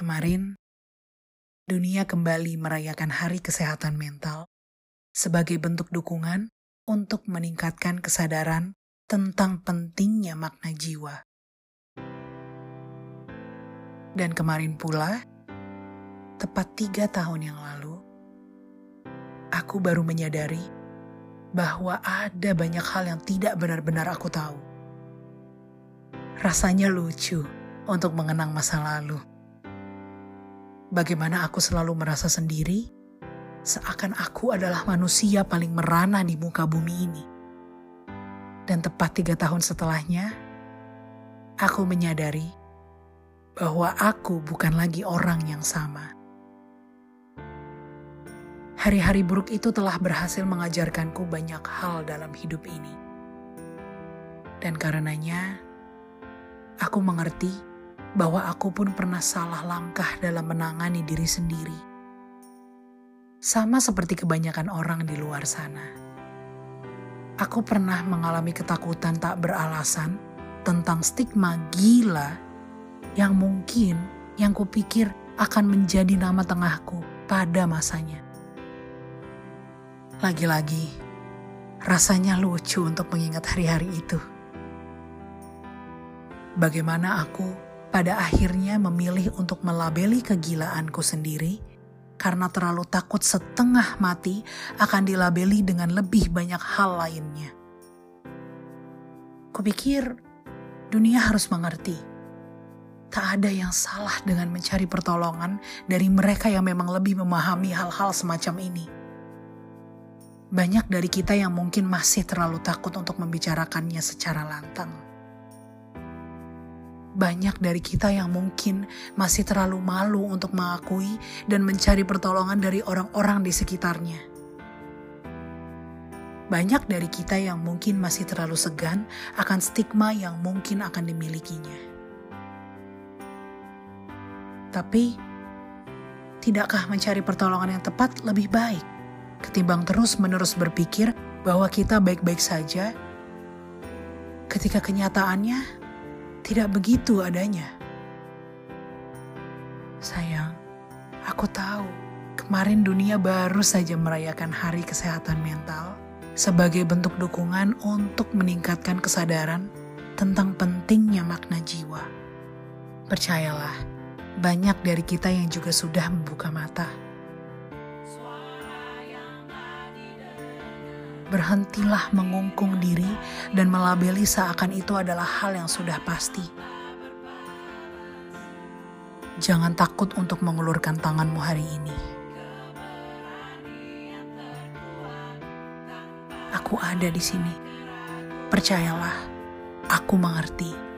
Kemarin, dunia kembali merayakan Hari Kesehatan Mental sebagai bentuk dukungan untuk meningkatkan kesadaran tentang pentingnya makna jiwa. Dan kemarin pula, tepat tiga tahun yang lalu, aku baru menyadari bahwa ada banyak hal yang tidak benar-benar aku tahu. Rasanya lucu untuk mengenang masa lalu. Bagaimana aku selalu merasa sendiri, seakan aku adalah manusia paling merana di muka bumi ini. Dan tepat tiga tahun setelahnya, aku menyadari bahwa aku bukan lagi orang yang sama. Hari-hari buruk itu telah berhasil mengajarkanku banyak hal dalam hidup ini. Dan karenanya, aku mengerti bahwa aku pun pernah salah langkah dalam menangani diri sendiri. Sama seperti kebanyakan orang di luar sana. Aku pernah mengalami ketakutan tak beralasan tentang stigma gila yang mungkin yang kupikir akan menjadi nama tengahku pada masanya. Lagi-lagi, rasanya lucu untuk mengingat hari-hari itu. Bagaimana aku pada akhirnya memilih untuk melabeli kegilaanku sendiri karena terlalu takut setengah mati akan dilabeli dengan lebih banyak hal lainnya. Kupikir dunia harus mengerti. Tak ada yang salah dengan mencari pertolongan dari mereka yang memang lebih memahami hal-hal semacam ini banyak dari kita yang mungkin masih terlalu takut untuk membicarakannya secara lantang. Banyak dari kita yang mungkin masih terlalu malu untuk mengakui dan mencari pertolongan dari orang-orang di sekitarnya. Banyak dari kita yang mungkin masih terlalu segan akan stigma yang mungkin akan dimilikinya. Tapi, tidakkah mencari pertolongan yang tepat lebih baik? ketimbang terus-menerus berpikir bahwa kita baik-baik saja, ketika kenyataannya tidak begitu adanya. Sayang, aku tahu kemarin dunia baru saja merayakan Hari Kesehatan Mental sebagai bentuk dukungan untuk meningkatkan kesadaran tentang pentingnya makna jiwa. Percayalah, banyak dari kita yang juga sudah membuka mata berhentilah mengungkung diri dan melabeli seakan itu adalah hal yang sudah pasti. Jangan takut untuk mengulurkan tanganmu hari ini. Aku ada di sini. Percayalah, aku mengerti.